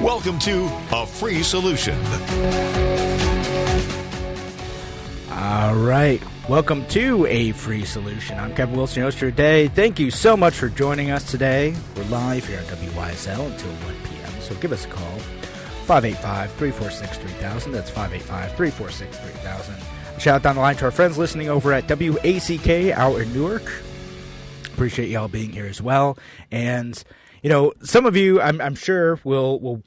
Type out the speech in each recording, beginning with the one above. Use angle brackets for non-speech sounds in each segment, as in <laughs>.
Welcome to A Free Solution. All right. Welcome to A Free Solution. I'm Kevin Wilson, your host for today. Thank you so much for joining us today. We're live here on WYSL until 1 p.m., so give us a call. 585 346 3000. That's 585 346 3000. Shout out down the line to our friends listening over at WACK out in Newark. Appreciate y'all being here as well. And you know, some of you, I'm, I'm sure, will will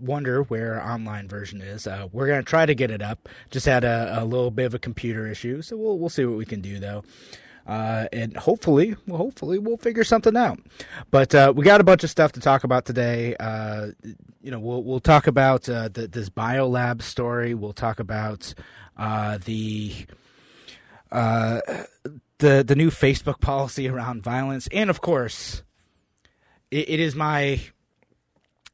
wonder where our online version is. Uh, we're gonna try to get it up. Just had a, a, little bit of a computer issue, so we'll we'll see what we can do though. Uh, and hopefully, well, hopefully, we'll figure something out. But uh, we got a bunch of stuff to talk about today. Uh, you know, we'll we'll talk about uh, the, this biolab story. We'll talk about uh, the the the new Facebook policy around violence, and of course, it, it is my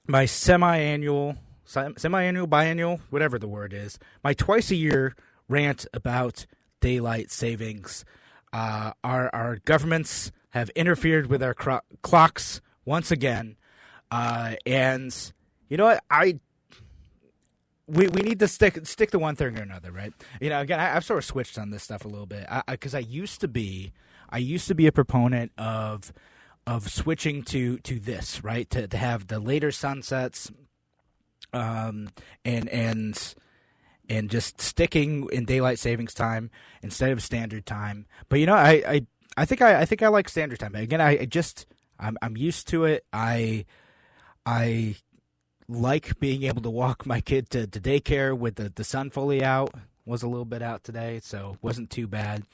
my semi-annual semi-annual biannual whatever the word is my twice a year rant about daylight savings. Uh, our our governments have interfered with our cro- clocks once again. Uh, and you know what? I we, we need to stick stick to one thing or another, right? You know, again, I, have sort of switched on this stuff a little bit. Because I, I, I used to be I used to be a proponent of of switching to to this right? To to have the later sunsets um and and and just sticking in daylight savings time instead of standard time. But you know i i i think i i think i like standard time. Again i, I just i'm i'm used to it. I i like being able to walk my kid to, to daycare with the, the sun fully out was a little bit out today so wasn't too bad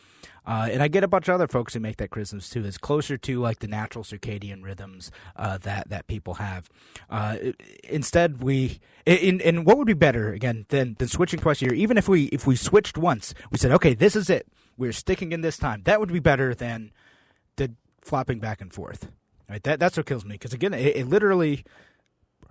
uh, and I get a bunch of other folks who make that criticism too. It's closer to like the natural circadian rhythms uh, that that people have. Uh, instead, we in and what would be better again than than switching twice a year? Even if we if we switched once, we said, okay, this is it. We're sticking in this time. That would be better than the flopping back and forth. Right. That that's what kills me because again, it, it literally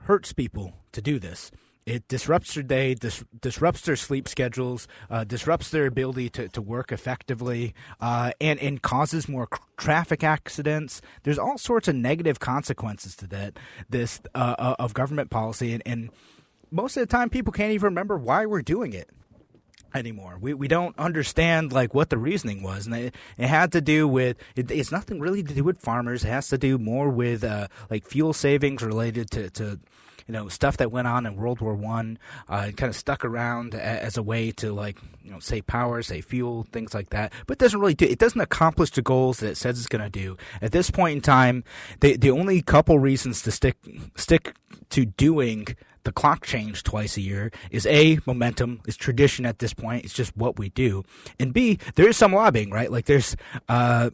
hurts people to do this it disrupts their day, dis- disrupts their sleep schedules, uh, disrupts their ability to, to work effectively, uh, and, and causes more c- traffic accidents. There's all sorts of negative consequences to that, this uh, uh, of government policy. And, and most of the time, people can't even remember why we're doing it anymore. We we don't understand like what the reasoning was, and it, it had to do with it, it's nothing really to do with farmers. It has to do more with uh, like fuel savings related to, to you know stuff that went on in World War One, uh, kind of stuck around as a way to like you know save power, save fuel, things like that. But it doesn't really do. It doesn't accomplish the goals that it says it's going to do. At this point in time, the the only couple reasons to stick stick to doing the clock change twice a year is a momentum is tradition at this point it's just what we do and b there is some lobbying right like there's uh,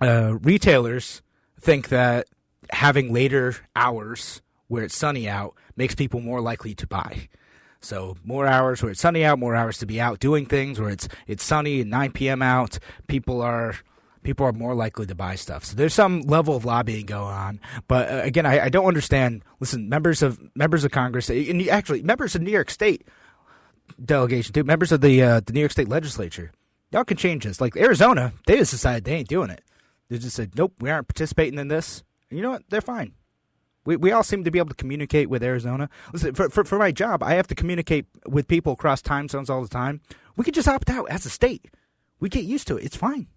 uh, retailers think that having later hours where it's sunny out makes people more likely to buy. So more hours where it's sunny out, more hours to be out doing things. Where it's it's sunny and 9 p.m. out, people are people are more likely to buy stuff. So there's some level of lobbying going on. But uh, again, I, I, don't understand. Listen, members of members of Congress, and actually members of New York State delegation too, members of the uh, the New York State Legislature, y'all can change this. Like Arizona, they just decided they ain't doing it. They just said, nope, we aren't participating in this. And you know what? They're fine. We, we all seem to be able to communicate with Arizona. Listen, for, for, for my job, I have to communicate with people across time zones all the time. We could just opt out as a state. We get used to it. It's fine.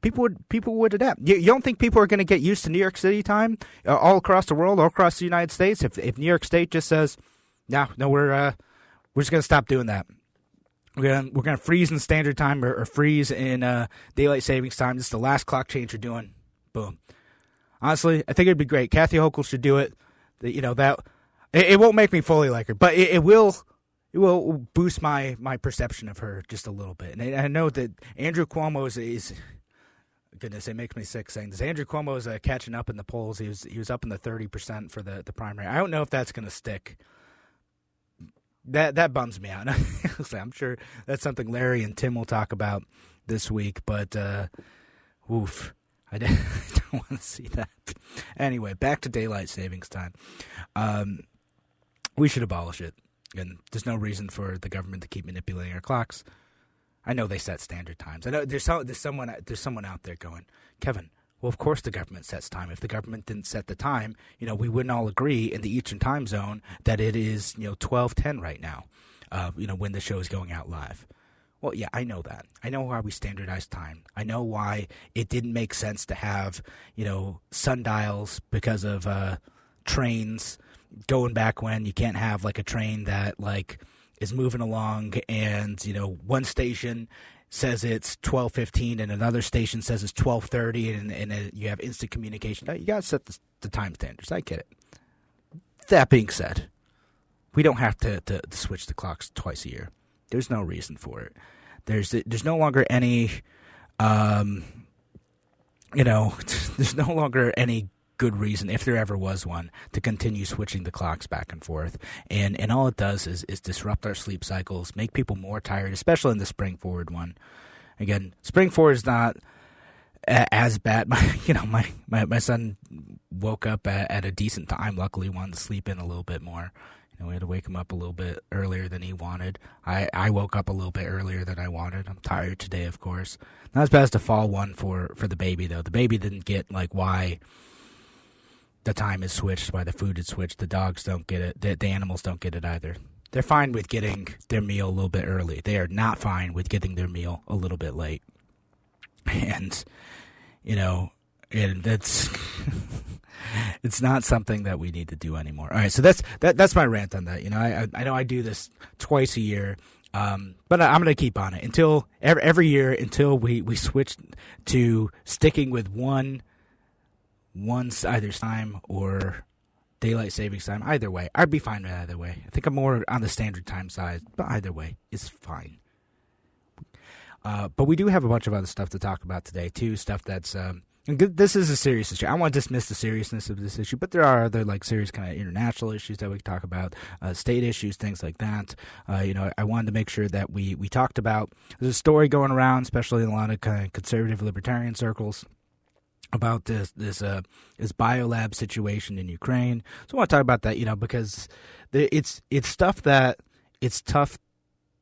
People would people would adapt. You, you don't think people are going to get used to New York City time uh, all across the world, all across the United States? If if New York State just says, "No, no, we're uh, we're just going to stop doing that," we're gonna we're gonna freeze in standard time or, or freeze in uh, daylight savings time. This is the last clock change we're doing. Boom. Honestly, I think it'd be great. Kathy Hochul should do it. You know that it, it won't make me fully like her, but it, it, will. It will boost my my perception of her just a little bit. And I, know that Andrew Cuomo is, is goodness, it makes me sick saying this. Andrew Cuomo is uh, catching up in the polls. He was he was up in the thirty percent for the the primary. I don't know if that's going to stick. that that bums me out. <laughs> I'm sure that's something Larry and Tim will talk about this week, but uh, oof, <laughs> I don't want to see that. Anyway, back to daylight savings time. Um, we should abolish it, and there's no reason for the government to keep manipulating our clocks. I know they set standard times. I know there's there's someone there's someone out there going, Kevin. Well, of course the government sets time. If the government didn't set the time, you know, we wouldn't all agree in the Eastern time zone that it is, you know, twelve ten right now. Uh, you know, when the show is going out live. Well, yeah, I know that. I know why we standardized time. I know why it didn't make sense to have, you know, sundials because of uh, trains going back when you can't have like a train that like is moving along and, you know, one station says it's 12:15 and another station says it's 12:30 and, and, and you have instant communication. You got to set the, the, time standards. I get it. That being said, we don't have to, to, to switch the clocks twice a year. There's no reason for it. There's there's no longer any, um, you know, <laughs> there's no longer any good reason, if there ever was one, to continue switching the clocks back and forth. And and all it does is is disrupt our sleep cycles, make people more tired, especially in the spring forward one. Again, spring forward is not as bad. <laughs> My, you know, my, my, my son woke up at, at a decent time. Luckily, wanted to sleep in a little bit more. Know, we had to wake him up a little bit earlier than he wanted. I, I woke up a little bit earlier than I wanted. I'm tired today, of course. Not as bad as the fall one for, for the baby, though. The baby didn't get, like, why the time is switched, why the food is switched. The dogs don't get it. The, the animals don't get it either. They're fine with getting their meal a little bit early. They are not fine with getting their meal a little bit late. <laughs> And, you know, and that's <laughs> it's not something that we need to do anymore. All right, so that's that that's my rant on that. You know, I I know I do this twice a year, um, but I'm going to keep on it until every, every year until we we switch to sticking with one one either time or daylight savings time. Either way, I'd be fine with either way. I think I'm more on the standard time side, but either way is fine. Uh, but we do have a bunch of other stuff to talk about today too. Stuff that's um, this is a serious issue. I want to dismiss the seriousness of this issue, but there are other like serious kind of international issues that we talk about, uh, state issues, things like that. Uh, you know, I wanted to make sure that we we talked about. There's a story going around, especially in a lot of kind of conservative libertarian circles about this this uh this biolab situation in Ukraine. So I want to talk about that, you know, because it's it's stuff that it's tough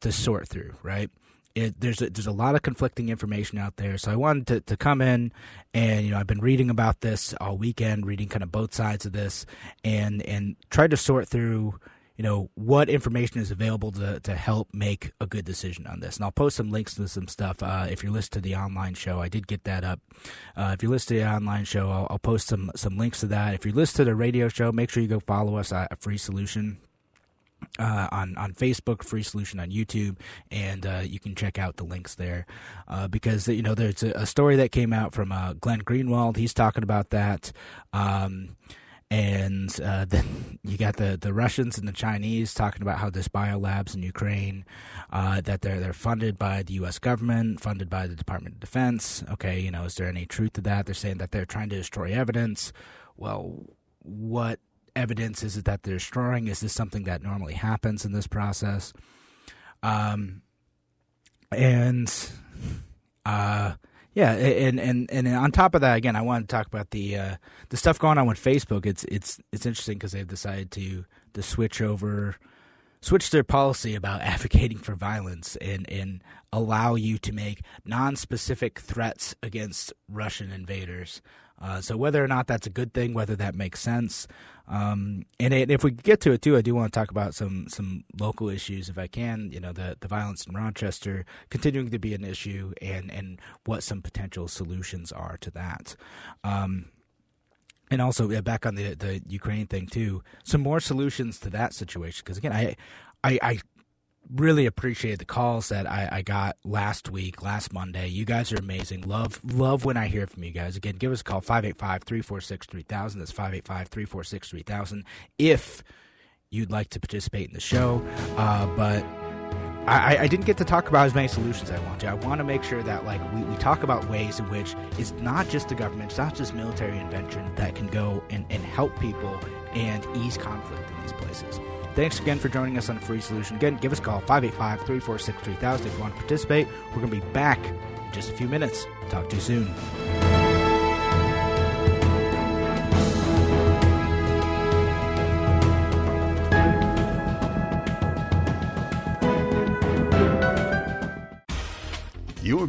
to sort through, right? It, there's a, there's a lot of conflicting information out there. So I wanted to, to come in and you know I've been reading about this all weekend, reading kind of both sides of this, and and try to sort through you know what information is available to to help make a good decision on this. And I'll post some links to some stuff uh, if you're listening to the online show. I did get that up. Uh, if you're listening to the online show, I'll, I'll, post some some links to that. If you're listening to the radio show, make sure you go follow us at Free Solution uh, on on Facebook, Free Solution on YouTube, and uh, you can check out the links there uh, because you know there's a, a, story that came out from uh, Glenn Greenwald. He's talking about that. Um, and uh, <laughs> then you got the, the Russians and the Chinese talking about how this biolabs in Ukraine uh, that they're they're funded by the U.S. government, funded by the Department of Defense. Okay, you know, is there any truth to that? They're saying that they're trying to destroy evidence. Well, what evidence is it that they're destroying? Is this something that normally happens in this process? Um, and uh, yeah, and, and and on top of that, again, I want to talk about the uh, the stuff going on with Facebook. It's it's it's interesting because they've decided to to switch over, switch their policy about <laughs> advocating for violence and and allow you to make non-specific threats against Russian invaders. Uh, so whether or not that's a good thing, whether that makes sense, um, and it, if we get to it too, I do want to talk about some some local issues if I can. You know, the the violence in Rochester continuing to be an issue, and and what some potential solutions are to that. Um, and also yeah, back on the the Ukraine thing too, some more solutions to that situation. Because again, I, I, I really appreciate the calls that I, I, got last week, last Monday. You guys are amazing. Love love when I hear from you guys. Again, give us a call 585-346-3000. That's 585-346-3000 if you'd like to participate in the show. Uh, but I, I, didn't get to talk about as many solutions I want to. I want to make sure that like we, we talk about ways in which it's not just the government, it's not just military invention that can go and, and help people and ease conflict in these places Thanks again for joining us on Free Solution. Again, give us a call 585 346 3000 if you want to participate. We're going to be back in just a few minutes. Talk to you soon.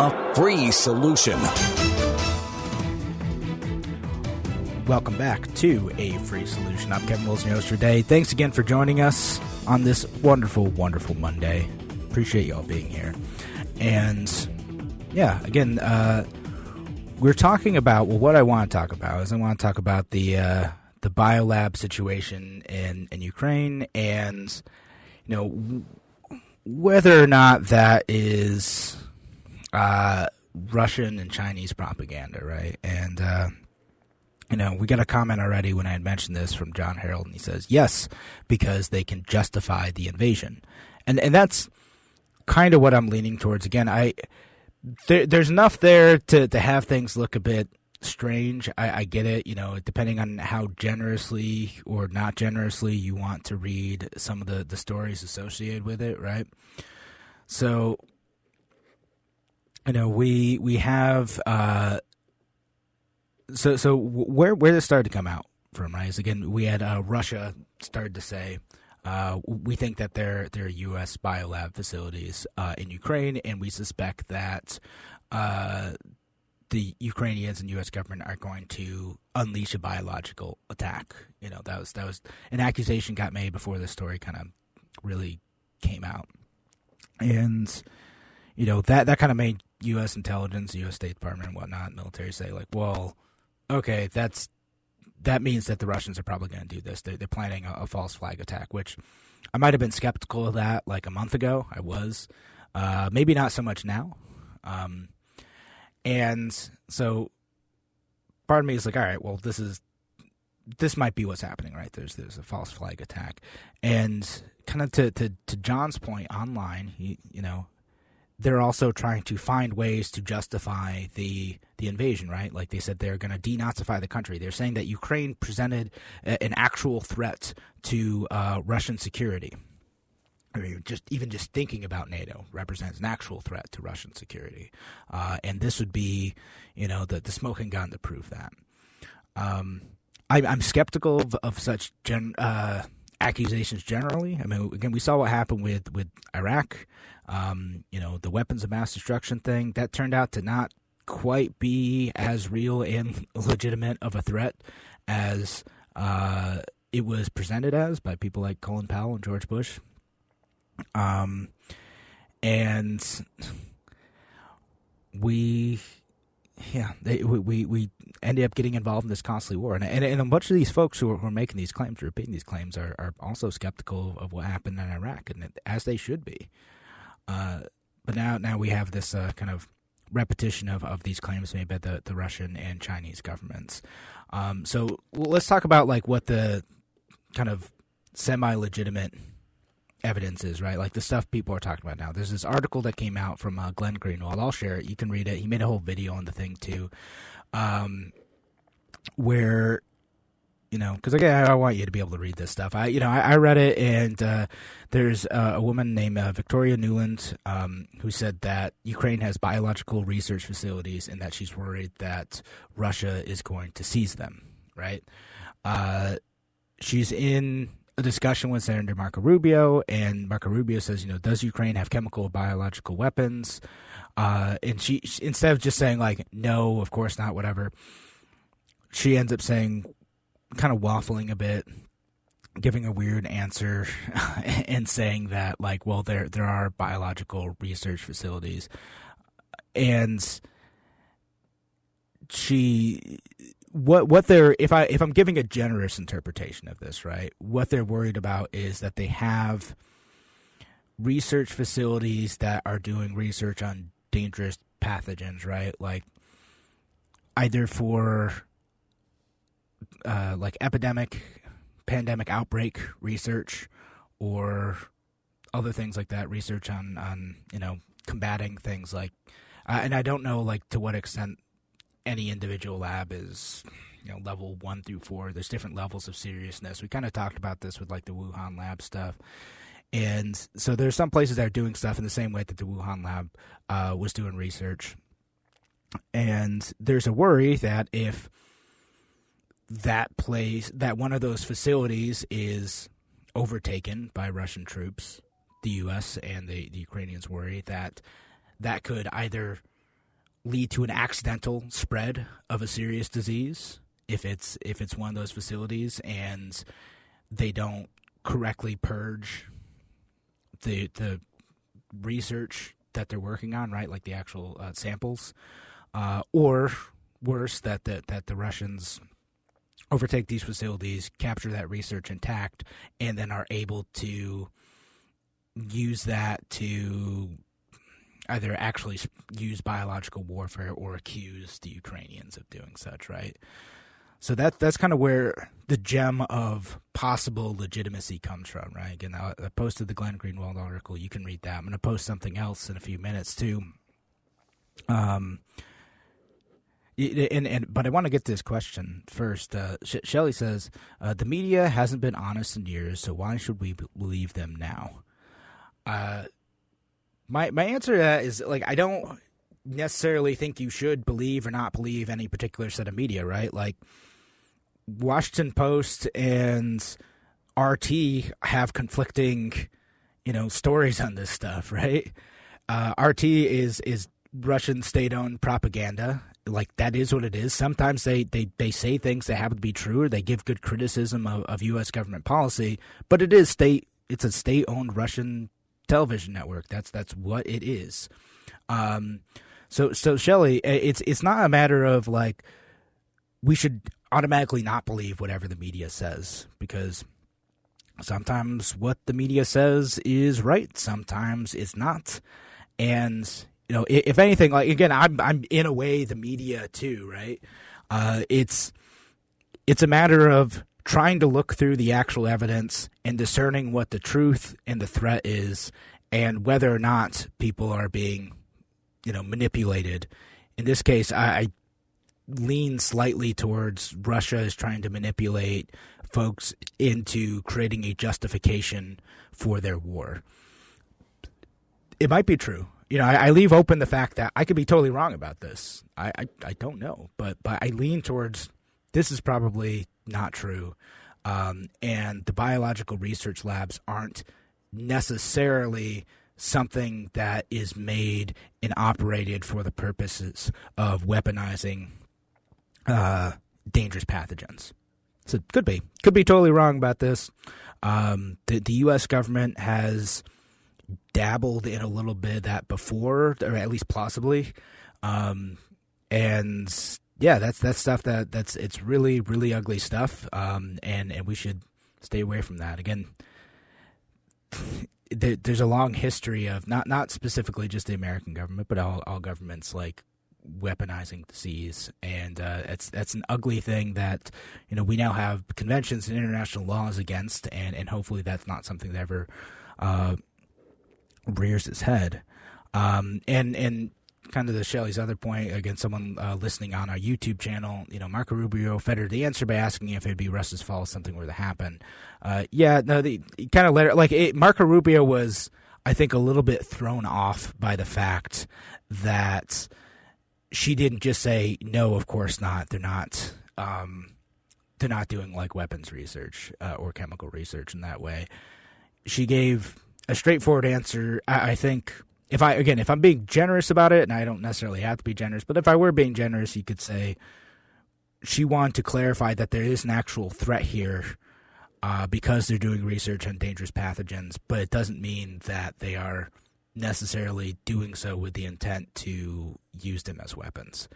A free solution. Welcome back to A Free Solution. I'm Kevin Wilson, your host today. Thanks again for joining us on this wonderful, wonderful Monday. Appreciate y'all being here. And yeah, again, uh, we're talking about well, what I want to talk about is I want to talk about the uh, the biolab situation in in Ukraine and you know whether or not that is uh, Russian and Chinese propaganda, right? And uh, you know, we got a comment already when I had mentioned this from John Harold, and he says yes because they can justify the invasion, and and that's kind of what I'm leaning towards. Again, I there, there's enough there to to have things look a bit strange. I, I get it, you know, depending on how generously or not generously you want to read some of the the stories associated with it, right? So you know we we have uh so so where where this started to come out from right is again we had uh, Russia started to say uh, we think that there there are U.S. biolab facilities uh, in Ukraine, and we suspect that uh, the Ukrainians and U.S. government are going to unleash a biological attack. You know that was that was an accusation got made before this story kind of really came out, and you know that that kind of made U.S. intelligence, U.S. State Department, and whatnot, military say like, well, okay, that's that means that the Russians are probably going to do this. They're, they're planning a, a, false flag attack, which I might have been skeptical of that like a month ago. I was, uh, maybe not so much now. Um, and so part of me is like, all right, well, this is this might be what's happening, right? There's there's a false flag attack, and kind of to to, to John's point online, you, you know, they're also trying to find ways to justify the the invasion, right? Like they said, they're going to denazify the country. They're saying that Ukraine presented a, an actual threat to uh, Russian security. I mean, just even just thinking about NATO represents an actual threat to Russian security, uh, and this would be, you know, the the smoking gun to prove that. Um, I, I'm skeptical of, of such gen, uh, accusations generally. I mean, again, we saw what happened with with Iraq. Um, you know, the weapons of mass destruction thing that turned out to not quite be as real and <laughs> legitimate of a threat as uh, it was presented as by people like Colin Powell and George Bush. Um, and we, yeah, they, we we ended up getting involved in this costly war, and and, and a bunch of these folks who are, who are making these claims, repeating these claims, are, are also skeptical of what happened in Iraq, and as they should be. Uh, but now now we have this uh, kind of repetition of, of these claims made by the, the Russian and Chinese governments. Um, so let's talk about like what the kind of semi legitimate evidence is, right? Like the stuff people are talking about now. There's this article that came out from uh, Glenn Greenwald. I'll share it. You can read it. He made a whole video on the thing too, um, where you know, because again, I want you to be able to read this stuff. I, you know, I, I read it, and uh, there's uh, a woman named uh, Victoria Nuland um, who said that Ukraine has biological research facilities, and that she's worried that Russia is going to seize them. Right? Uh, she's in a discussion with Senator Marco Rubio, and Marco Rubio says, you know, does Ukraine have chemical or biological weapons? Uh, and she, instead of just saying like, no, of course not, whatever, she ends up saying, kind of waffling a bit, giving a weird answer, <laughs> and saying that like, well, there there are biological research facilities, and she what what they're if I if I'm giving a generous interpretation of this, right? What they're worried about is that they have research facilities that are doing research on dangerous pathogens, right? Like either for uh, like epidemic, pandemic outbreak research, or other things like that. Research on on you know combating things like, uh, and I don't know like to what extent any individual lab is you know level one through four. There's different levels of seriousness. We kind of talked about this with like the Wuhan lab stuff. And so there's some places that are doing stuff in the same way that the Wuhan lab uh, was doing research. And there's a worry that if that place, that one of those facilities is overtaken by Russian troops, the U.S. and the, the Ukrainians worry that that could either lead to an accidental spread of a serious disease if it's if it's one of those facilities and they don't correctly purge the the research that they're working on, right? Like the actual uh, samples, uh, or worse, that the, that the Russians overtake these facilities, capture that research intact, and then are able to use that to either actually use biological warfare or accuse the Ukrainians of doing such, right? So that that's kind of where the gem of possible legitimacy comes from, right? Again, I, posted the Glenn Greenwald article. You can read that. I'm going to post something else in a few minutes too. Um, and, and but I want to get to this question first. Uh, Shelley says uh, the media hasn't been honest in years, so why should we believe them now? Uh, my my answer to that is like I don't necessarily think you should believe or not believe any particular set of media, right? Like Washington Post and RT have conflicting, you know, stories on this stuff, right? Uh, RT is is Russian state-owned propaganda. Like that is what it is. Sometimes they, they, they say things that happen to be true, or they give good criticism of, of U.S. government policy. But it is state. It's a state-owned Russian television network. That's that's what it is. Um, so so Shelley, it's it's not a matter of like we should automatically not believe whatever the media says because sometimes what the media says is right, sometimes it's not. And you know, if anything, like again, I'm I'm in a way the media too, right? Uh, it's it's a matter of trying to look through the actual evidence and discerning what the truth and the threat is, and whether or not people are being, you know, manipulated. In this case, I, I lean slightly towards Russia is trying to manipulate folks into creating a justification for their war. It might be true. You know, I, I leave open the fact that I could be totally wrong about this. I, I, I, don't know, but but I lean towards this is probably not true, um, and the biological research labs aren't necessarily something that is made and operated for the purposes of weaponizing uh, dangerous pathogens. So could be, could be totally wrong about this. Um, the, the U.S. government has dabbled in a little bit of that before, or at least plausibly. Um, and yeah, that's that's stuff that that's it's really really ugly stuff. Um, and and we should stay away from that. Again, <sighs> there, there's a long history of not not specifically just the American government, but all all governments like weaponizing disease, and uh, it's that's an ugly thing that you know we now have conventions and international laws against, and and hopefully that's not something that ever uh, rears its head. Um, and and kind of the Shelley's other point again, someone uh, listening on our YouTube channel, you know, Marco Rubio fettered the answer by asking if it'd be Russ's fault if something were to happen. Uh, yeah, no, the kind of let it, like it, Marco Rubio was, I think, a little bit thrown off by the fact that she didn't just say no of course not they're not um, they're not doing like weapons research uh, or chemical research in that way. She gave a straightforward answer. I, I think if I again, if I'm being generous about it, and I don't necessarily have to be generous, but if I were being generous, you could say she wanted to clarify that there is an actual threat here uh, because they're doing research on dangerous pathogens, but it doesn't mean that they are necessarily doing so with the intent to use them as weapons.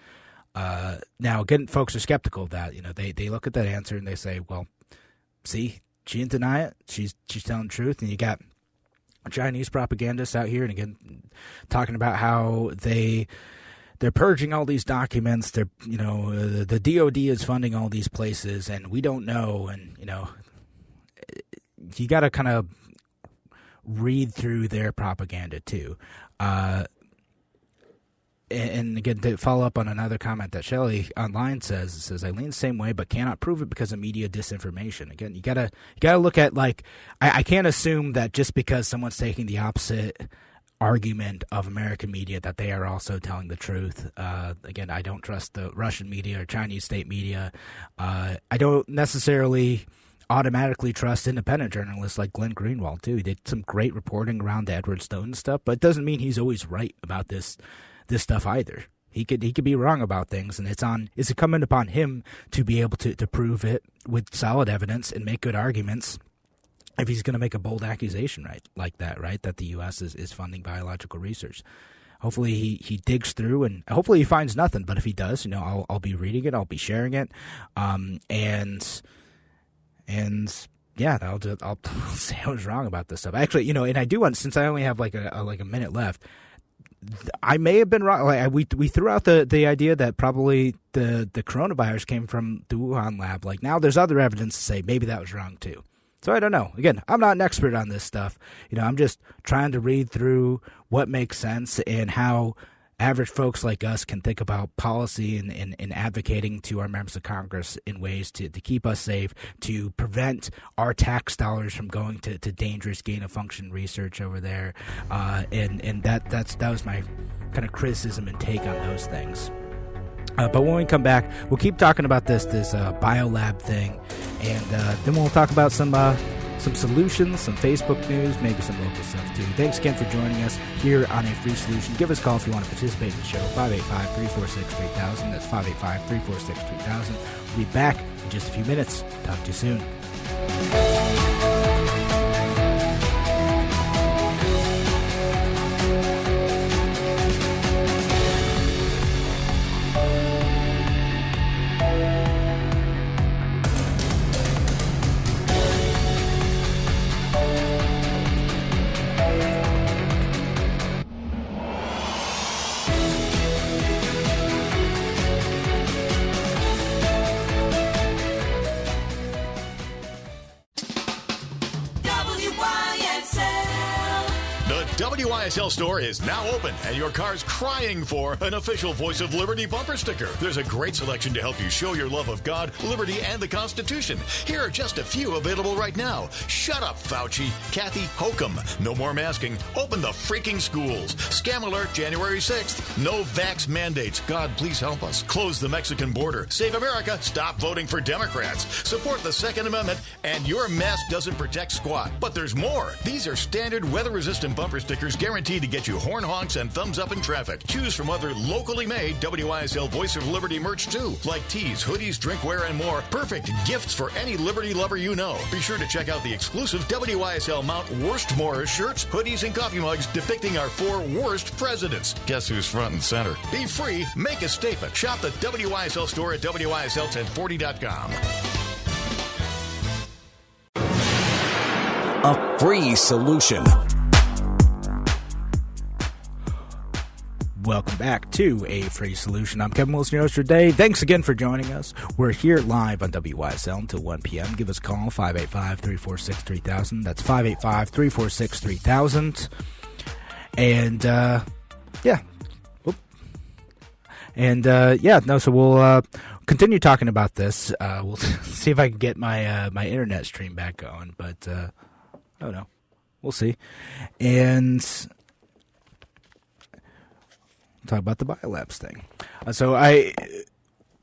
Uh, now, again, folks are skeptical of that. You know, they, they look at that answer and they say, well, see, she didn't deny it. She's she's telling the truth. And you got Chinese propagandists out here, and again, talking about how they they're purging all these documents. They're you know uh, the DoD is funding all these places, and we don't know. And you know, you got to kind of read through their propaganda too. Uh, and again, to follow up on another comment that Shelley online says, says I lean the same way, but cannot prove it because of media disinformation. Again, you gotta you gotta look at like I, I can't assume that just because someone's taking the opposite argument of American media that they are also telling the truth. Uh, again, I don't trust the Russian media or Chinese state media. Uh, I don't necessarily automatically trust independent journalists like Glenn Greenwald too. He did some great reporting around the Edward Snowden stuff, but it doesn't mean he's always right about this this stuff either. He could he could be wrong about things, and it's on it's incumbent upon him to be able to, to prove it with solid evidence and make good arguments if he's going to make a bold accusation right like that, right? That the U.S. is, is funding biological research. Hopefully he, he digs through and hopefully he finds nothing. But if he does, you know, I'll I'll be reading it, I'll be sharing it, um, and and yeah, I'll just, I'll <laughs> say I was wrong about this stuff. Actually, you know, and I do want since I only have like a, a like a minute left. I may have been wrong. Like we we threw out the, the idea that probably the the coronavirus came from the Wuhan lab. Like now, there's other evidence to say maybe that was wrong too. So I don't know. Again, I'm not an expert on this stuff. You know, I'm just trying to read through what makes sense and how average folks like us can think about policy and, and, and, advocating to our members of Congress in ways to, to keep us safe, to prevent our tax dollars from going to, to dangerous gain of function research over there. Uh, and and that that's that was my kind of criticism and take on those things. Uh, but when we come back, we'll keep talking about this this uh, biolab thing, and uh, then we'll talk about some uh, some solutions, some Facebook news, maybe some local stuff too. Thanks again for joining us here on a free solution. Give us a call if you want to participate in the show. 585-346-3000. That's 585-346-3000. We'll be back in just a few minutes. Talk to you soon. WYSL store is now open and your car's crying for an official Voice of Liberty bumper sticker. There's a great selection to help you show your love of God, liberty, and the Constitution. Here are just a few available right now. Shut up, Fauci. Kathy Hokum. No more masking. Open the freaking schools. Scam alert January 6th. No vax mandates. God, please help us. Close the Mexican border. Save America. Stop voting for Democrats. Support the Second Amendment. And your mask doesn't protect squat. But there's more. These are standard weather resistant bumper stickers guaranteed to get you horn honks and thumbs up in traffic. Choose from other locally made WYSL Voice of Liberty merch too, like tees, hoodies, drinkware, and more. Perfect gifts for any Liberty lover you know. Be sure to check out the exclusive WYSL Mount Worst Morris shirts, hoodies, and coffee mugs depicting our four worst presidents. Guess who's front and center? Be free, make a statement. Shop the WYSL store at WYSL1040.com. A free solution. Welcome back to A Free Solution. I'm Kevin Wilson, your host today. Thanks again for joining us. We're here live on WYSL until 1 p.m. Give us a call, 585-346-3000. That's 585-346-3000. And, uh, yeah. Oop. And, uh, yeah, no, so we'll, uh, continue talking about this. Uh, we'll <laughs> see if I can get my, uh, my internet stream back going, but, uh, don't know. We'll see. And talk about the biolabs thing. Uh, so I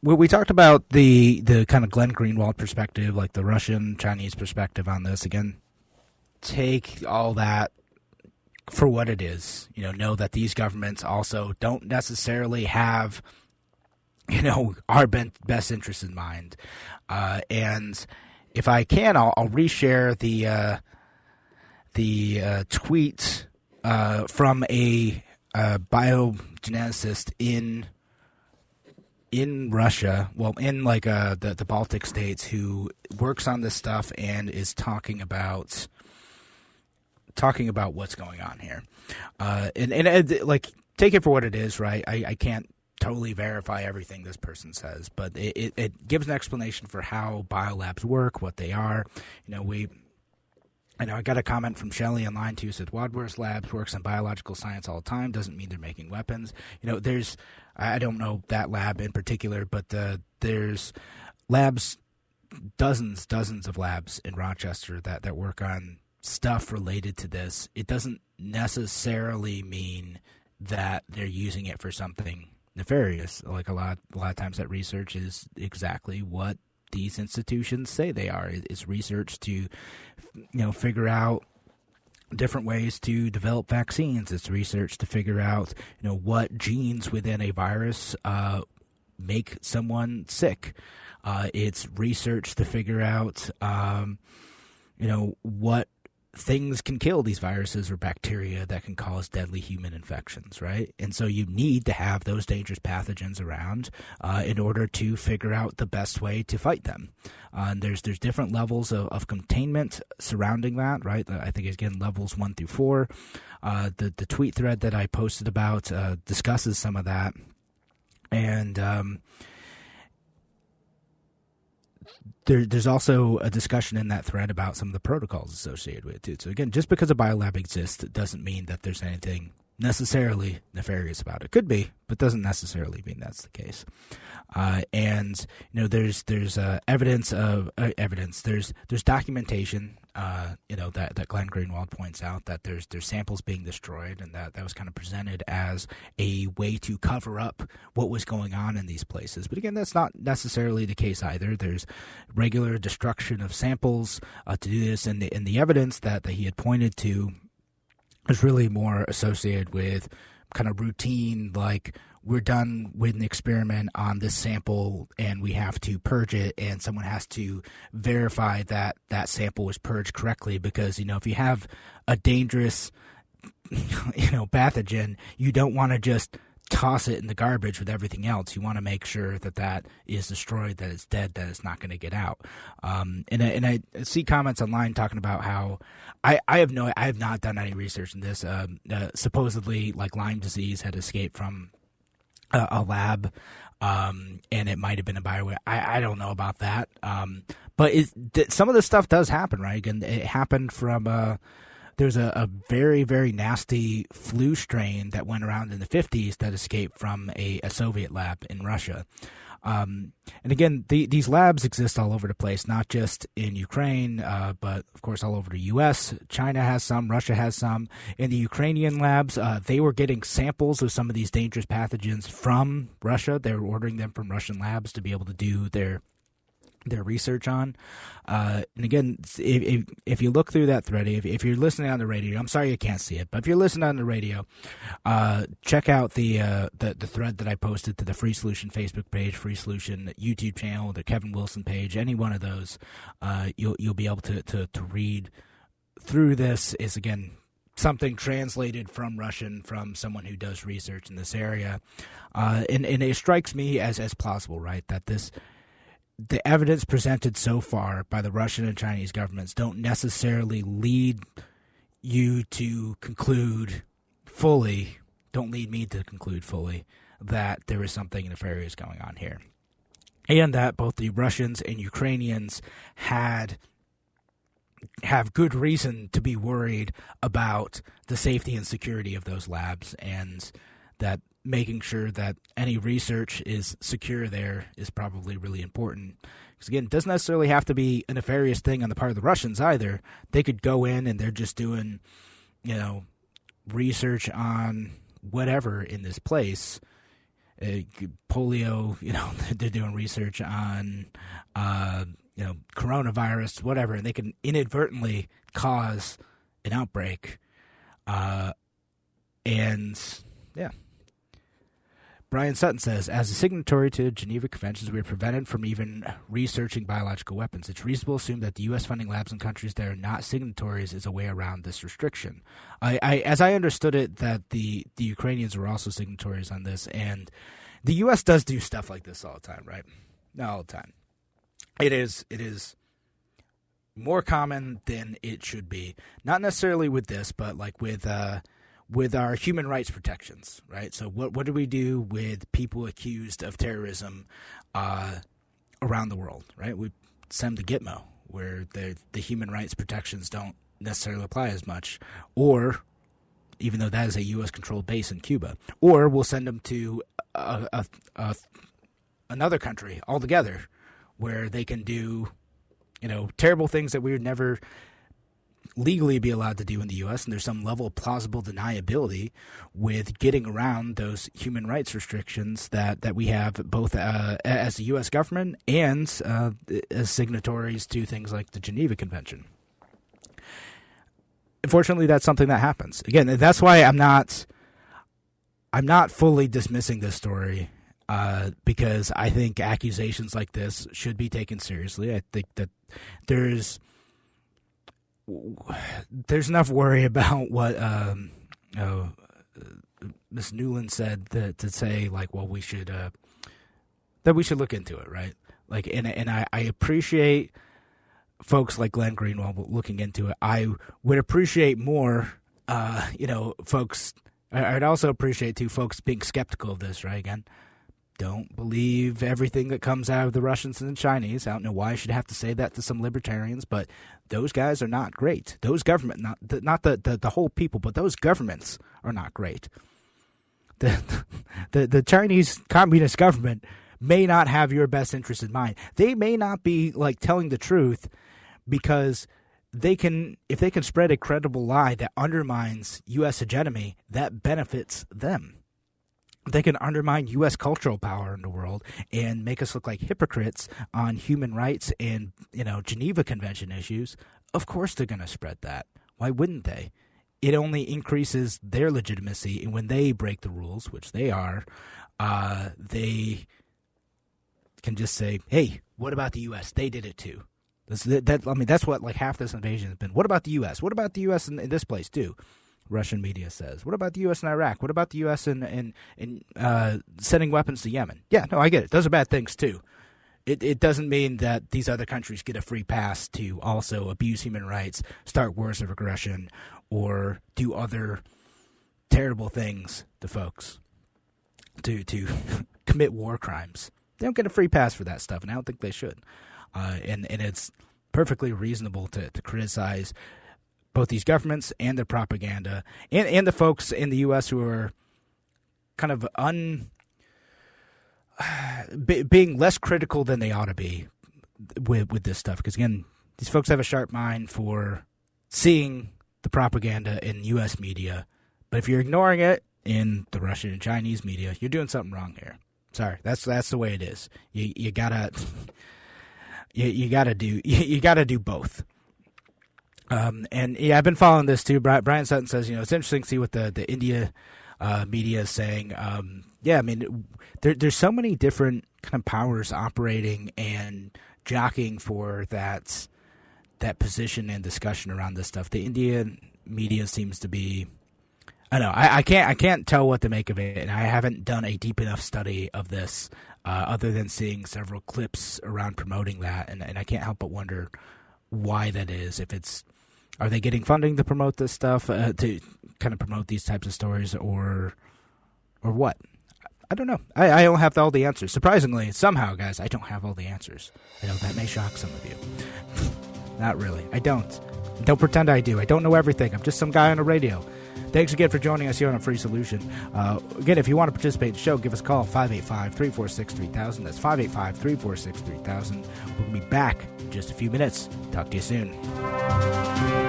we, we talked about the the kind of Glenn Greenwald perspective, like the Russian Chinese perspective on this. Again, take all that for what it is. You know, know that these governments also don't necessarily have <laughs> you know our best interest in mind. Uh, and if I can, I'll, I'll reshare the uh, the uh, tweet uh, from a uh, biogeneticist in in Russia, well, in like uh, the the Baltic states, who works on this stuff and is talking about talking about what's going on here, uh, and and uh, like take it for what it is, right? I, I can't totally verify everything this person says, but it, it, it gives an explanation for how biolabs work, what they are. You know, we I know I got a comment from Shelley online too. Said Wadsworth Labs works in biological science all the time. Doesn't mean they're making weapons. You know, there's I don't know that lab in particular, but uh, there's labs, dozens, dozens of labs in Rochester that that work on stuff related to this. It doesn't necessarily mean that they're using it for something nefarious. Like a lot, a lot of times that research is exactly what these institutions say they are. It's research to, you know, figure out different ways to develop vaccines. It's research to figure out, you know, what genes within a virus uh, make someone sick. Uh, it's research to figure out, um, you know, what things can kill these viruses or bacteria that can cause deadly human infections, right? And so you need to have those dangerous pathogens around uh, in order to figure out the best way to fight them. Uh, and there's there's different levels of, of containment surrounding that, right? I think again levels one through four. Uh, the the tweet thread that I posted about uh, discusses some of that, and um, there, there's also a discussion in that thread about some of the protocols associated with it too. So again, just because a biolab exists doesn't mean that there's anything necessarily nefarious about it. Could be, but doesn't necessarily mean that's the case. Uh, and you know, there's there's uh, evidence of uh, evidence. There's there's documentation. Uh, you know that that Glenn Greenwald points out that there's there's samples being destroyed, and that that was kind of presented as a way to cover up what was going on in these places. But again, that's not necessarily the case either. There's regular destruction of samples uh, to do this, and the and the evidence that that he had pointed to is really more associated with kind of routine like we're done with an experiment on this sample and we have to purge it and someone has to verify that that sample was purged correctly because you know if you have a dangerous <laughs> you know pathogen you don't want to just toss it in the garbage with everything else. You want to make sure that that is destroyed, that it's dead, that it's not going to get out. Um, and, I, and I see comments online talking about how I, I have no, I have not done any research in this. Um, uh, supposedly, like Lyme disease had escaped from a, a lab, um, and it might have been a bio. I, I don't know about that. Um, but it, th- some of this stuff does happen, right? And it happened from uh, there's a, a, very very nasty flu strain that went around in the 50s that escaped from a, a Soviet lab in Russia. Um, and again, the, these labs exist all over the place, not just in Ukraine, uh, but of course all over the U.S. China has some, Russia has some. In the Ukrainian labs, uh, they were getting samples of some of these dangerous pathogens from Russia. They were ordering them from Russian labs to be able to do their their research on. Uh, and again, if, if, if, you look through that thread, if, if, you're listening on the radio, I'm sorry you can't see it, but if you're listening on the radio, uh, check out the, uh, the the thread that I posted to the Free Solution Facebook page, Free Solution YouTube channel, the Kevin Wilson page, any one of those, uh, you'll you'll be able to, to, to read through this. Is again something translated from Russian from someone who does research in this area, uh, and and it strikes me as as plausible, right, that this the evidence presented so far by the Russian and Chinese governments don't necessarily lead you to conclude fully, don't lead me to conclude fully that there is something nefarious going on here. And that both the Russians and Ukrainians had have good reason to be worried about the safety and security of those labs and that making sure that any research is secure there is probably really important. Because again, it doesn't necessarily have to be a nefarious thing on the part of the Russians either. They could go in and they're just doing, you know, research on whatever in this place. uh, polio. You know, <laughs> they're doing research on uh, you know coronavirus, whatever, and they can inadvertently cause an outbreak. Uh, and yeah. Brian Sutton says, as a signatory to Geneva Conventions, we are prevented from even researching biological weapons. It's reasonable to assume that the U.S. funding labs in countries that are not signatories is a way around this restriction. I, I, as I understood it, that the, the Ukrainians were also signatories on this, and the U.S. does do stuff like this all the time, right? Not all the time. It is it is more common than it should be. Not necessarily with this, but like with. Uh, with our human rights protections, right? So what what do we do with people accused of terrorism uh, around the world, right? We send them to Gitmo, where the the human rights protections don't necessarily apply as much, or even though that is a U.S. controlled base in Cuba, or we'll send them to a, a, a, another country altogether, where they can do, you know, terrible things that we would never legally be allowed to do in the U.S., and there's some level of plausible deniability with getting around those human rights restrictions that, that we have both uh, as the U.S. government and uh, as signatories to things like the Geneva Convention. Unfortunately, that's something that happens. Again, that's why I'm not I'm not fully dismissing this story uh, because I think accusations like this should be taken seriously. I think that there's there's enough worry about what um, uh, Miss Nuland said to, to say like, well, we should uh, that we should look into it, right? Like, and and I, I appreciate folks like Glenn Greenwald looking into it. I would appreciate more, uh, you know, folks. I'd also appreciate too folks being skeptical of this, right? Again, don't believe everything that comes out of the Russians and the Chinese. I don't know why I should have to say that to some libertarians, but those guys are not great. Those government, not the, not the, the, the whole people, but those governments are not great. The, <laughs> the the Chinese communist government may not have your best interest in mind. They may not be like telling the truth because they can if they can spread a credible lie that undermines US hegemony, that benefits them they can undermine U.S. cultural power in the world and make us look like hypocrites on human rights and you know Geneva Convention issues. Of course, they're going to spread that. Why wouldn't they? It only increases their legitimacy, and when they break the rules, which they are, uh, they can just say, "Hey, what about the U.S.? They did it too." That, I mean, that's what like half this invasion has been. What about the U.S.? What about the U.S. in, in this place too? Russian media says. What about the U.S. and Iraq? What about the U.S. in in, in uh, sending weapons to Yemen? Yeah, no, I get it. Those are bad things too. It it doesn't mean that these other countries get a free pass to also abuse human rights, start wars of aggression, or do other terrible things to folks, to to <laughs> commit war crimes. They don't get a free pass for that stuff, and I don't think they should. Uh, and and it's perfectly reasonable to, to criticize both these governments and their propaganda, and and the folks in the U.S. who are kind of un <sighs> being less critical than they ought to be with with this stuff. Because again, these folks have a sharp mind for seeing the propaganda in U.S. media, but if you're ignoring it in the Russian and Chinese media, you're doing something wrong here. Sorry, that's that's the way it is. You you gotta <laughs> you, you gotta do you, <laughs> you gotta do both. Um, and yeah, I've been following this too. Brian Sutton says, you know, it's interesting to see what the the India uh, media is saying. Um, yeah, I mean, there, there's so many different kind of powers operating and jockeying for that that position and discussion around this stuff. The Indian media seems to be. I don't know I, I can't I can't tell what to make of it, and I haven't done a deep enough study of this, uh, other than seeing several clips around promoting that, and, and I can't help but wonder why that is. If it's are they getting funding to promote this stuff uh, to kind of promote these types of stories or or what i don't know I, I don't have all the answers surprisingly somehow guys i don't have all the answers i know that may shock some of you <laughs> not really i don't don't pretend i do i don't know everything i'm just some guy on the radio Thanks again for joining us here on A Free Solution. Uh, again, if you want to participate in the show, give us a call 585 346 3000. That's 585 346 3000. We'll be back in just a few minutes. Talk to you soon.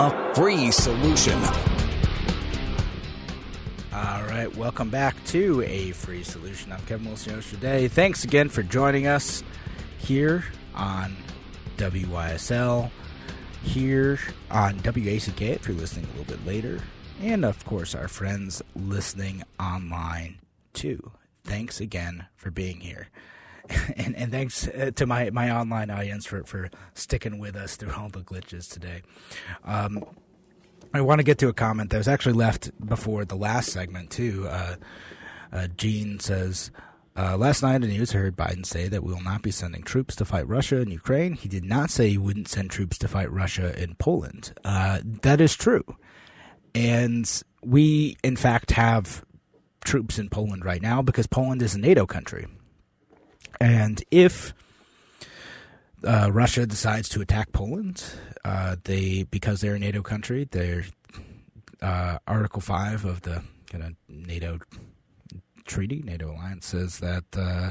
A free solution. All right, welcome back to A Free Solution. I'm Kevin Wilson today. Thanks again for joining us here on WYSL, here on WACK if you're listening a little bit later, and of course our friends listening online too. Thanks again for being here. <laughs> And, and thanks uh, to my, my online audience for, for sticking with us through all the glitches today. Um, I want to get to a comment that was actually left before the last segment too. Uh, uh, Gene says, uh, "Last night in the news, I heard Biden say that we will not be sending troops to fight Russia in Ukraine. He did not say he wouldn't send troops to fight Russia in Poland. Uh, that is true, and we in fact have troops in Poland right now because Poland is a NATO country, and if." Uh, Russia decides to attack Poland. Uh, they because they're a NATO country. They're uh, Article Five of the kind of NATO treaty, NATO alliance says that uh,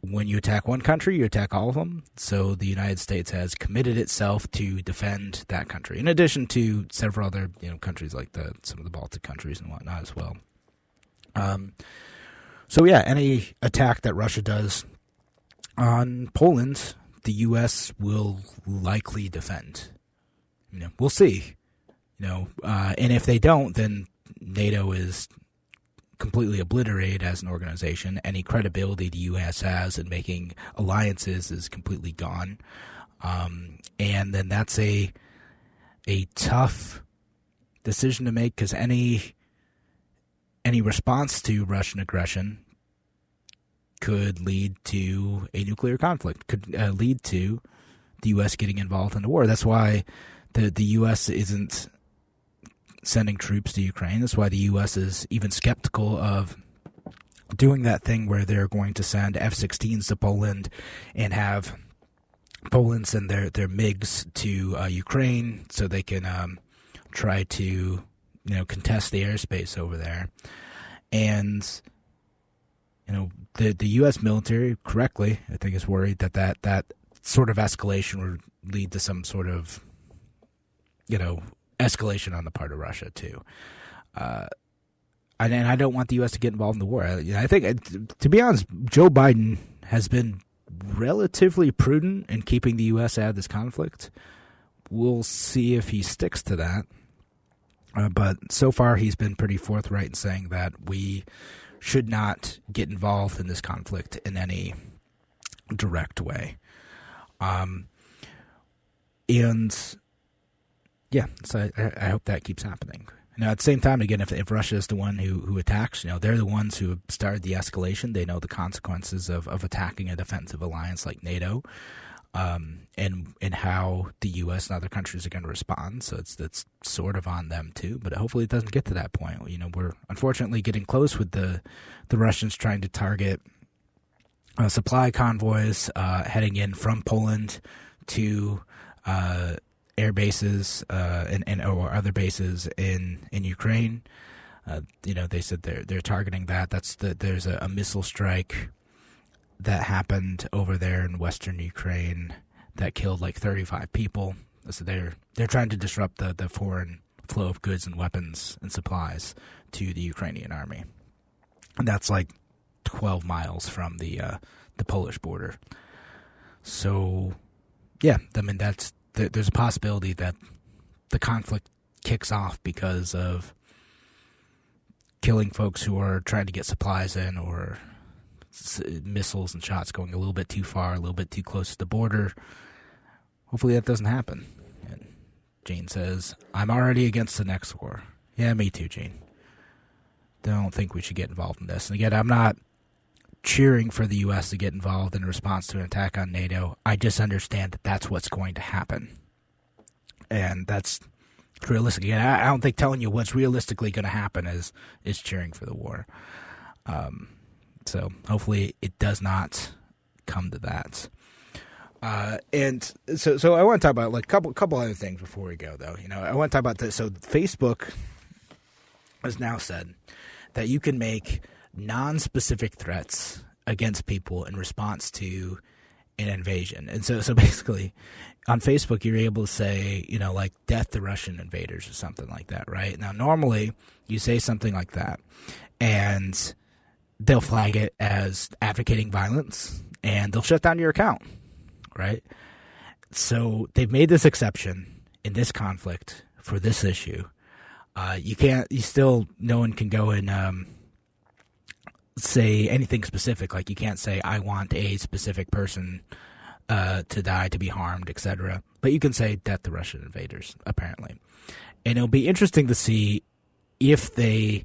when you attack one country, you attack all of them. So the United States has committed itself to defend that country, in addition to several other you know countries like the some of the Baltic countries and whatnot as well. Um, so yeah, any attack that Russia does on Poland the U.S. will likely defend. You know, we'll see. You know, uh, and if they don't, then NATO is completely obliterated as an organization. Any credibility the U.S. has in making alliances is completely gone. Um, and then that's a a tough decision to make because any any response to Russian aggression could lead to a nuclear conflict, could uh, lead to the U.S. getting involved in the war. That's why the the U.S. isn't sending troops to Ukraine. That's why the U.S. is even skeptical of doing that thing where they're going to send F-16s to Poland and have Poland send their their MiGs to uh, Ukraine so they can um, try to you know contest the airspace over there, and you know the the U.S. military correctly, I think, is worried that that that sort of escalation would lead to some sort of you know escalation on the part of Russia too. Uh, and, and I don't want the U.S. to get involved in the war. I, I think, to be honest, Joe Biden has been relatively prudent in keeping the U.S. out of this conflict. We'll see if he sticks to that. Uh, but so far, he's been pretty forthright in saying that we should not get involved in this conflict in any direct way. Um, and yeah, so I, I, hope that keeps happening. Now, at the same time, again, if, if Russia is the one who, who attacks, you know, they're the ones who started the escalation. They know the consequences of, of attacking a defensive alliance like NATO um, and and how the U.S. and other countries are going to respond. So it's that's sort of on them too. But hopefully, it doesn't get to that point. You know, we're unfortunately getting close with the the Russians trying to target uh, supply convoys uh, heading in from Poland to uh, air bases uh, and, and or other bases in in Ukraine. Uh, you know, they said they're they're targeting that. That's the there's a, a missile strike that happened over there in western Ukraine that killed like 35 people. So they're they're trying to disrupt the, the foreign flow of goods and weapons and supplies to the Ukrainian army. And that's like 12 miles from the uh, the Polish border. So yeah, I mean that's th- there's a possibility that the conflict kicks off because of killing folks who are trying to get supplies in or missiles and shots going a little bit too far, a little bit too close to the border. Hopefully that doesn't happen. And Gene says, I'm already against the next war. Yeah, me too, Jane. Don't think we should get involved in this. And again, I'm not cheering for the U.S. to get involved in response to an attack on NATO. I just understand that that's what's going to happen. And that's realistic. Again, I don't think telling you what's realistically going to happen is is cheering for the war. Um, so hopefully it does not come to that. Uh, and so, so I want to talk about like a couple, couple other things before we go, though. You know, I want to talk about this. So, Facebook has now said that you can make non-specific threats against people in response to an invasion. And so, so <laughs> basically, on Facebook, you're able to say, you know, like "death to Russian invaders" or something like that, right? Now, normally, you say something like that, and they'll flag it as advocating violence, and they'll shut down your account right? So they've made this exception in this conflict for this issue. Uh, you can't. You still. No one can go and um, say anything specific. Like you can't say, "I want a specific person uh, to die, to be harmed, etc." But you can say, "Death to Russian invaders." Apparently, and it'll be interesting to see if they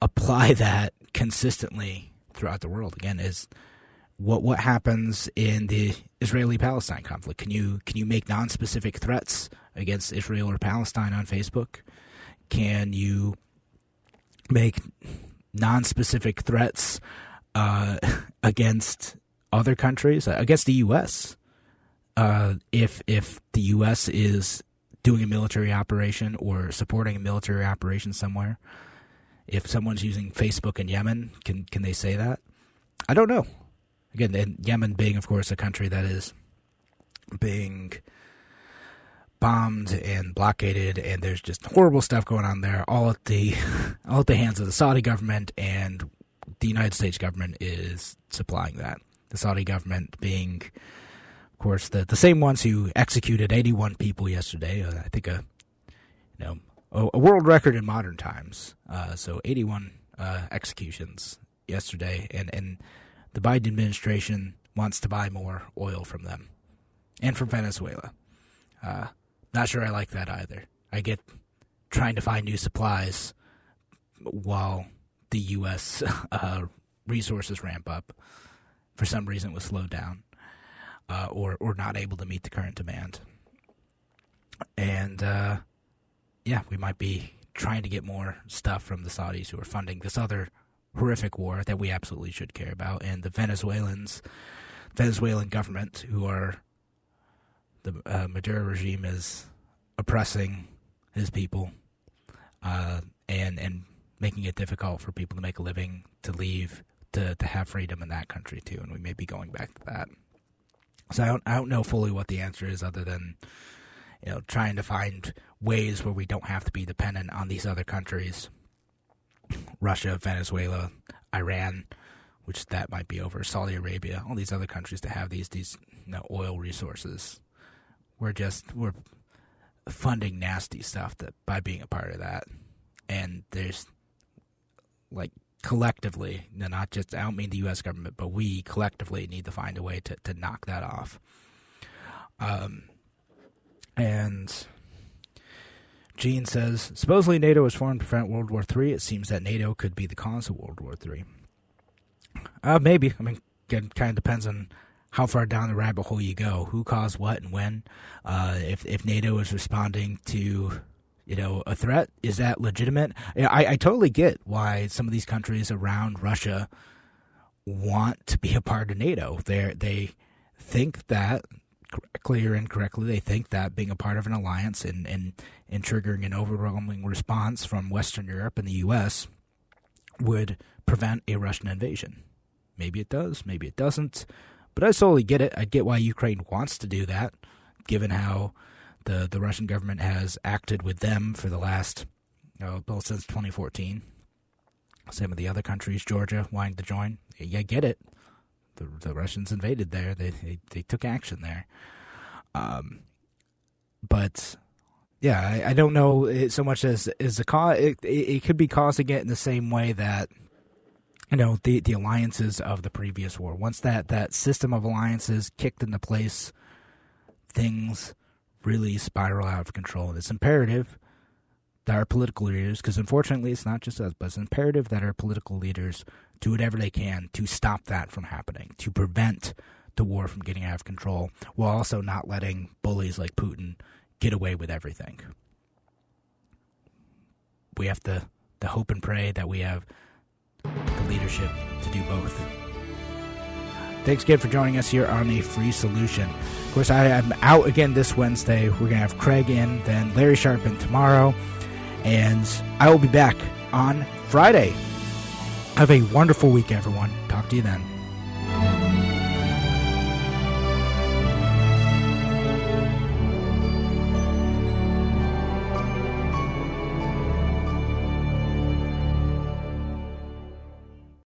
apply <laughs> that consistently throughout the world. Again, is what what happens in the Israeli Palestine conflict? Can you can you make non specific threats against Israel or Palestine on Facebook? Can you make non specific threats uh, <laughs> against other countries, against the U.S. Uh, if if the U.S. is doing a military operation or supporting a military operation somewhere? If someone's using Facebook in Yemen, can can they say that? I don't know again, Yemen being, of course, a country that is being bombed and blockaded, and there's just horrible stuff going on there, all at the <laughs> all at the hands of the Saudi government, and the United States government is supplying that. The Saudi government being, of course, the the same ones who executed 81 people yesterday. Uh, I think a you know a, world record in modern times. Uh, so 81 uh, executions yesterday, and and the Biden administration wants to buy more oil from them and from Venezuela. Uh, not sure I like that either. I get trying to find new supplies while the U.S. <laughs> Uh, resources ramp up. For some reason, it was slowed down uh, or or not able to meet the current demand. And uh, yeah, we might be trying to get more stuff from the Saudis who are funding this other horrific war that we absolutely should care about, and the Venezuelans, Venezuelan government, who are the uh, Maduro regime is oppressing his people, uh, and and making it difficult for people to make a living, to leave, to to have freedom in that country too, and we may be going back to that. So I don't I don't know fully what the answer is, other than you know trying to find ways where we don't have to be dependent on these other countries Russia, Venezuela, Iran, which that might be over, Saudi Arabia, all these other countries to have these these you know, oil resources. We're just we're funding nasty stuff that by being a part of that, and there's like collectively, not just I don't mean the U.S. government, but we collectively need to find a way to to knock that off. Um, and Gene says, supposedly NATO was formed to prevent World War III. It seems that NATO could be the cause of World War III. Uh, maybe. I mean, it kind of depends on how far down the rabbit hole you go. Who caused what and when? Uh, if if NATO is responding to, you know, a threat, is that legitimate? I, I totally get why some of these countries around Russia want to be a part of NATO. They they think that correctly or incorrectly, they think that being a part of an alliance and, and, and triggering an overwhelming response from Western Europe and the U.S. would prevent a Russian invasion. Maybe it does, maybe it doesn't, but I totally get it. I get why Ukraine wants to do that, given how the the Russian government has acted with them for the last, know, well, since 2014. Same with the other countries, Georgia wanting to join. Yeah, I get it the, the Russians invaded there. They, they, they took action there. Um, but yeah, I, I don't know so much as is the cause. It, it, it could be causing it in the same way that you know the the alliances of the previous war. Once that that system of alliances kicked into place, things really spiral out of control. And it's imperative that our political leaders, because unfortunately it's not just us, but it's imperative that our political leaders do whatever they can to stop that from happening, to prevent the war from getting out of control, while also not letting bullies like Putin get away with everything. We have to, to hope and pray that we have the leadership to do both. Thanks again for joining us here on A Free Solution. Of course, I am out again this Wednesday. We're going to have Craig in, then Larry Sharpin tomorrow, and I will be back on Friday. Have a wonderful week, everyone. Talk to you then.